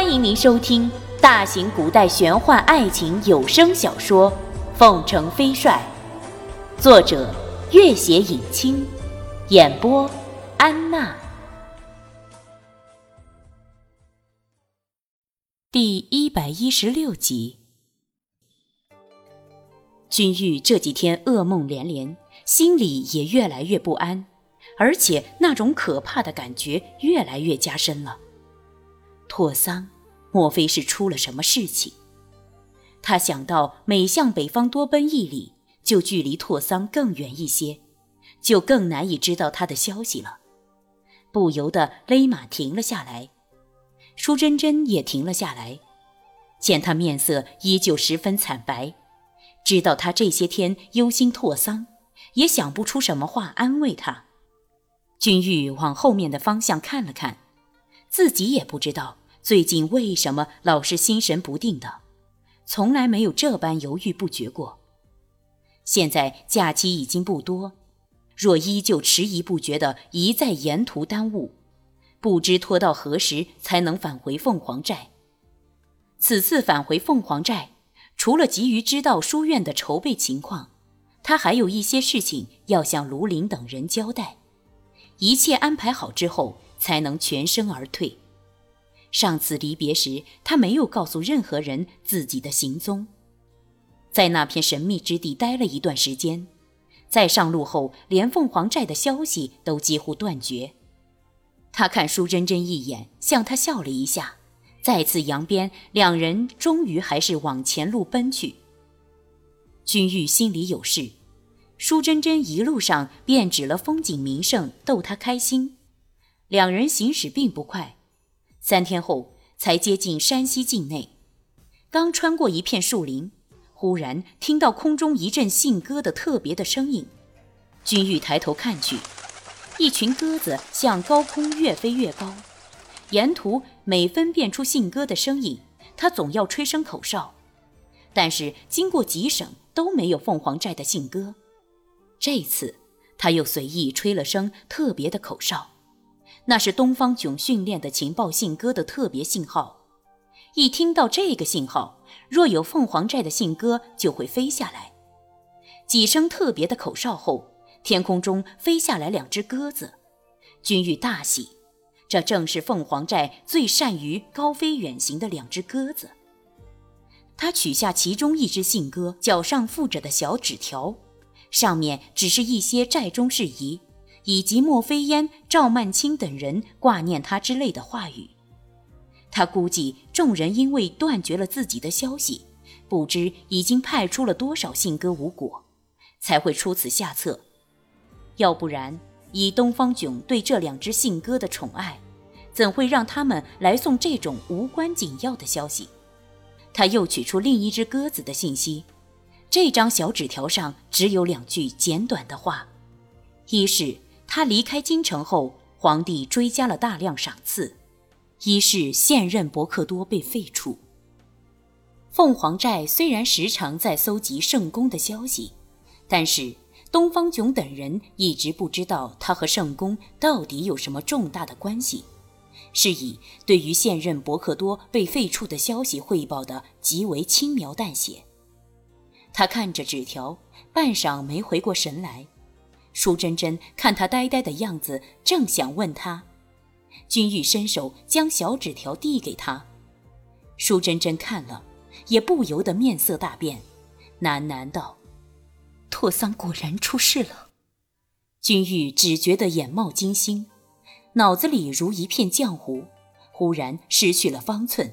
欢迎您收听大型古代玄幻爱情有声小说《凤城飞帅》，作者：月写影清，演播：安娜。第一百一十六集，君玉这几天噩梦连连，心里也越来越不安，而且那种可怕的感觉越来越加深了。拓桑，莫非是出了什么事情？他想到每向北方多奔一里，就距离拓桑更远一些，就更难以知道他的消息了，不由得勒马停了下来。舒珍珍也停了下来，见他面色依旧十分惨白，知道他这些天忧心拓桑，也想不出什么话安慰他。君玉往后面的方向看了看，自己也不知道。最近为什么老是心神不定的？从来没有这般犹豫不决过。现在假期已经不多，若依旧迟疑不决的一再沿途耽误，不知拖到何时才能返回凤凰寨。此次返回凤凰寨，除了急于知道书院的筹备情况，他还有一些事情要向卢林等人交代。一切安排好之后，才能全身而退。上次离别时，他没有告诉任何人自己的行踪，在那片神秘之地待了一段时间，在上路后，连凤凰寨的消息都几乎断绝。他看舒珍珍一眼，向她笑了一下，再次扬鞭，两人终于还是往前路奔去。君玉心里有事，舒珍珍一路上便指了风景名胜逗他开心，两人行驶并不快。三天后才接近山西境内，刚穿过一片树林，忽然听到空中一阵信鸽的特别的声音。君玉抬头看去，一群鸽子向高空越飞越高。沿途每分辨出信鸽的声音，他总要吹声口哨，但是经过几省都没有凤凰寨的信鸽。这次他又随意吹了声特别的口哨。那是东方炯训练的情报信鸽的特别信号，一听到这个信号，若有凤凰寨的信鸽就会飞下来。几声特别的口哨后，天空中飞下来两只鸽子，君玉大喜，这正是凤凰寨最善于高飞远行的两只鸽子。他取下其中一只信鸽脚上附着的小纸条，上面只是一些寨中事宜。以及莫非烟、赵曼青等人挂念他之类的话语，他估计众人因为断绝了自己的消息，不知已经派出了多少信鸽无果，才会出此下策。要不然，以东方炯对这两只信鸽的宠爱，怎会让他们来送这种无关紧要的消息？他又取出另一只鸽子的信息，这张小纸条上只有两句简短的话，一是。他离开京城后，皇帝追加了大量赏赐。一是现任伯克多被废黜。凤凰寨虽然时常在搜集圣宫的消息，但是东方炯等人一直不知道他和圣宫到底有什么重大的关系，是以对于现任伯克多被废黜的消息汇报的极为轻描淡写。他看着纸条，半晌没回过神来。舒珍珍看他呆呆的样子，正想问他，君玉伸手将小纸条递给他。舒珍珍看了，也不由得面色大变，喃喃道：“拓桑果然出事了。”君玉只觉得眼冒金星，脑子里如一片浆糊，忽然失去了方寸。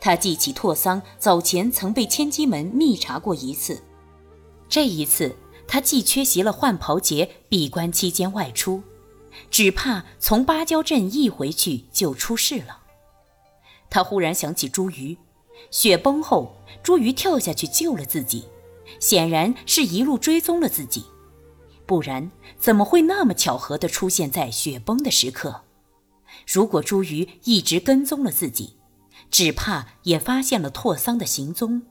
他记起拓桑早前曾被千机门密查过一次，这一次。他既缺席了换袍节，闭关期间外出，只怕从芭蕉镇一回去就出事了。他忽然想起朱瑜，雪崩后朱瑜跳下去救了自己，显然是一路追踪了自己，不然怎么会那么巧合地出现在雪崩的时刻？如果朱瑜一直跟踪了自己，只怕也发现了拓桑的行踪。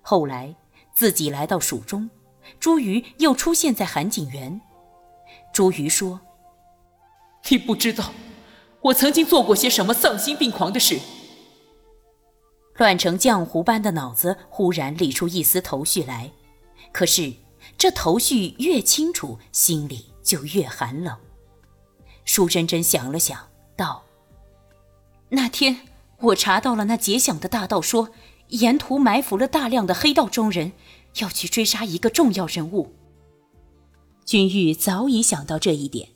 后来自己来到蜀中。朱瑜又出现在韩景园。朱瑜说：“你不知道，我曾经做过些什么丧心病狂的事，乱成浆糊般的脑子忽然理出一丝头绪来，可是这头绪越清楚，心里就越寒冷。舒珍珍想了想，道：“那天我查到了那劫响的大盗，说沿途埋伏了大量的黑道中人，要去追杀一个重要人物。”君玉早已想到这一点，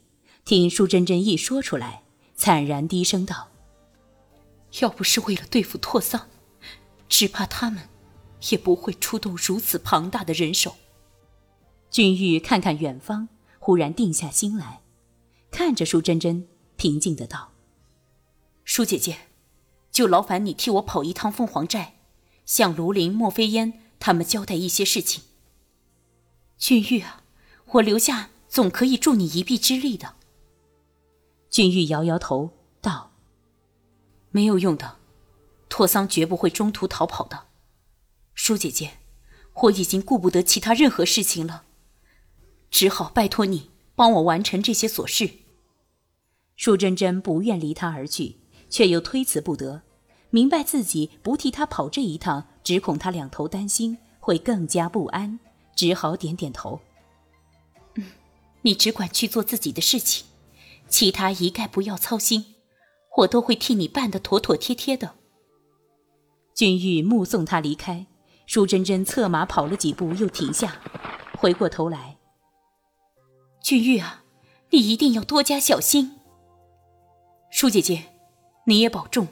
听舒珍珍一说出来，惨然低声道：“要不是为了对付拓桑。”只怕他们也不会出动如此庞大的人手。君玉看看远方，忽然定下心来，看着舒珍珍，平静的道：“舒姐姐，就劳烦你替我跑一趟凤凰寨，向卢林、莫非烟他们交代一些事情。君玉啊，我留下总可以助你一臂之力的。”君玉摇摇头道：“没有用的。”拓桑绝不会中途逃跑的，舒姐姐，我已经顾不得其他任何事情了，只好拜托你帮我完成这些琐事。舒珍珍不愿离他而去，却又推辞不得，明白自己不替他跑这一趟，只恐他两头担心，会更加不安，只好点点头。嗯，你只管去做自己的事情，其他一概不要操心，我都会替你办得妥妥帖帖的。君玉目送他离开，舒珍珍策马跑了几步，又停下，回过头来：“君玉啊，你一定要多加小心。舒姐姐，你也保重。”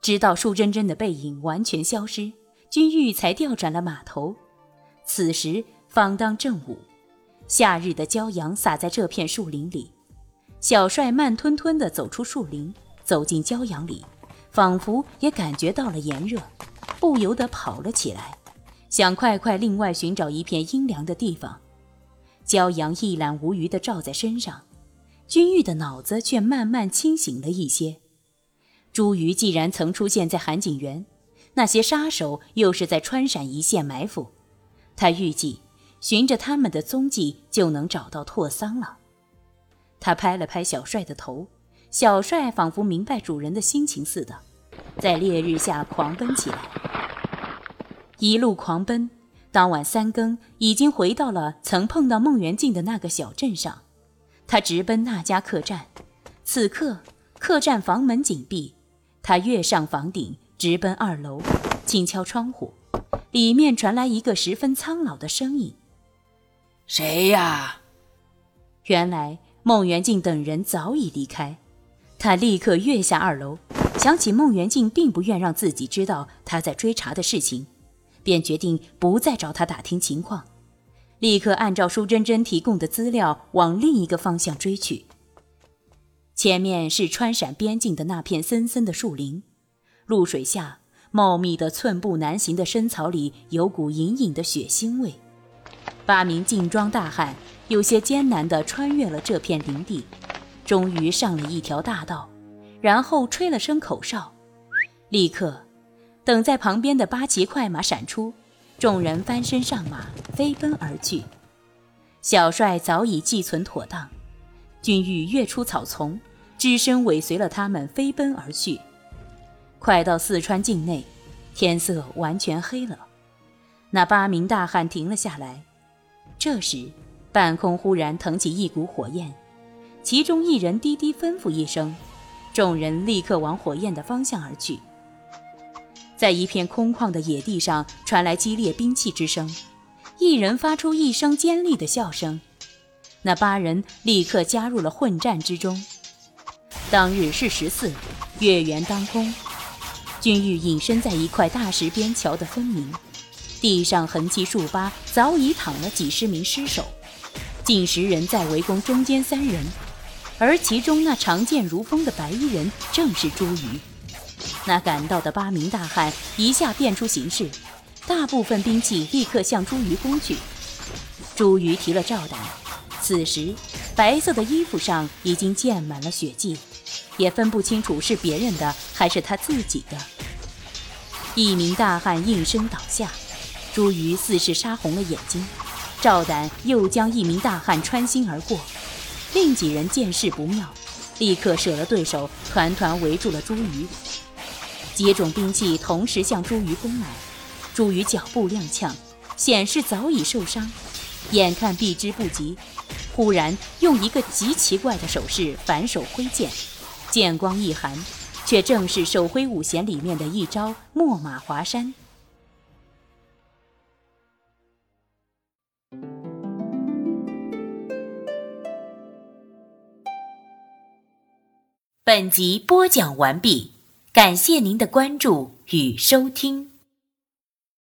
直到舒珍珍的背影完全消失，君玉才调转了马头。此时方当正午，夏日的骄阳洒在这片树林里。小帅慢吞吞地走出树林，走进骄阳里。仿佛也感觉到了炎热，不由得跑了起来，想快快另外寻找一片阴凉的地方。骄阳一览无余地照在身上，君玉的脑子却慢慢清醒了一些。朱瑜既然曾出现在韩景园，那些杀手又是在川陕一线埋伏，他预计循着他们的踪迹就能找到拓桑了。他拍了拍小帅的头。小帅仿佛明白主人的心情似的，在烈日下狂奔起来。一路狂奔，当晚三更，已经回到了曾碰到孟元敬的那个小镇上。他直奔那家客栈，此刻客栈房门紧闭。他跃上房顶，直奔二楼，轻敲窗户，里面传来一个十分苍老的声音：“谁呀？”原来孟元敬等人早已离开。他立刻跃下二楼，想起孟元敬并不愿让自己知道他在追查的事情，便决定不再找他打听情况，立刻按照舒珍珍提供的资料往另一个方向追去。前面是川陕边境的那片森森的树林，露水下茂密的寸步难行的深草里有股隐隐的血腥味。八名劲装大汉有些艰难地穿越了这片林地。终于上了一条大道，然后吹了声口哨，立刻，等在旁边的八骑快马闪出，众人翻身上马，飞奔而去。小帅早已计存妥当，君玉跃出草丛，只身尾随了他们飞奔而去。快到四川境内，天色完全黑了。那八名大汉停了下来，这时，半空忽然腾起一股火焰。其中一人低低吩咐一声，众人立刻往火焰的方向而去。在一片空旷的野地上传来激烈兵器之声，一人发出一声尖利的笑声。那八人立刻加入了混战之中。当日是十四，月圆当空，君玉隐身在一块大石边，瞧得分明。地上横七竖八，早已躺了几十名尸首，近十人在围攻中间三人。而其中那长剑如风的白衣人正是朱瑜。那赶到的八名大汉一下变出形势，大部分兵器立刻向朱瑜攻去。朱瑜提了照胆，此时白色的衣服上已经溅满了血迹，也分不清楚是别人的还是他自己的。一名大汉应声倒下，朱瑜似是杀红了眼睛，赵胆又将一名大汉穿心而过。另几人见势不妙，立刻舍了对手，团团围住了朱瑜。几种兵器同时向朱瑜攻来，朱瑜脚步踉跄，显示早已受伤，眼看避之不及，忽然用一个极奇怪的手势反手挥剑，剑光一寒，却正是手挥五弦里面的一招秣马华山。本集播讲完毕。感谢您的关注与收听。